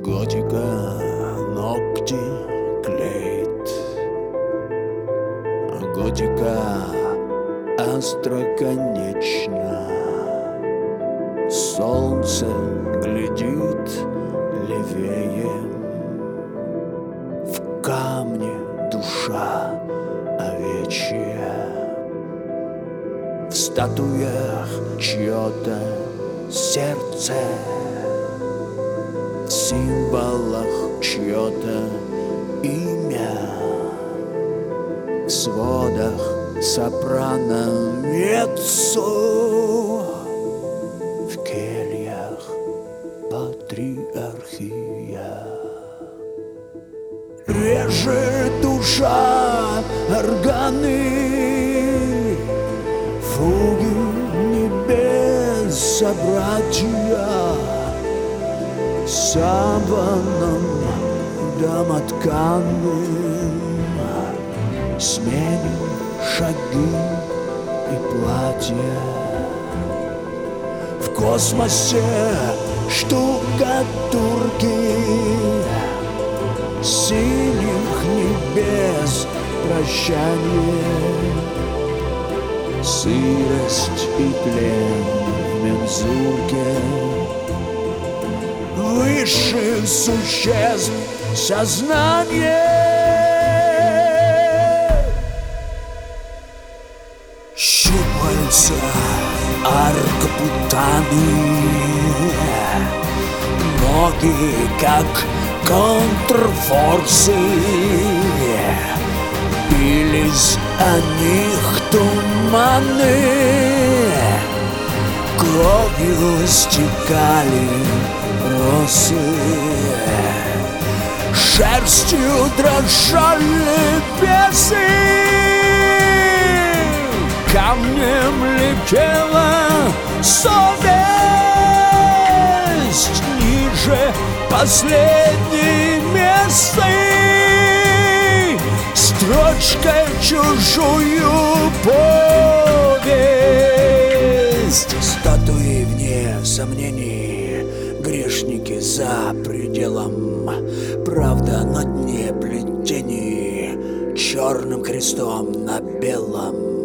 Готика ногти клеит. А Готика остроконечна. Солнце глядит левее. В камне душа овечья. В статуях чье-то сердце символах чье-то имя. В сводах сопрано меццо. В кельях патриархия. Режет душа органы. Фуги небес собратья Саваном домотканным Сменим шаги и платья В космосе штукатурки Синих небес прощание Сырость и тлен в мензурке Высших существ сознание Щупальца аркпутаны Ноги как контрфорсы. Бились о них туманы. Кровью стекали росы Шерстью дрожали бесы. Камнем летела совесть. Ниже последней месты Строчкой чужую Грешники за пределом. Правда на дне плетений Черным крестом на белом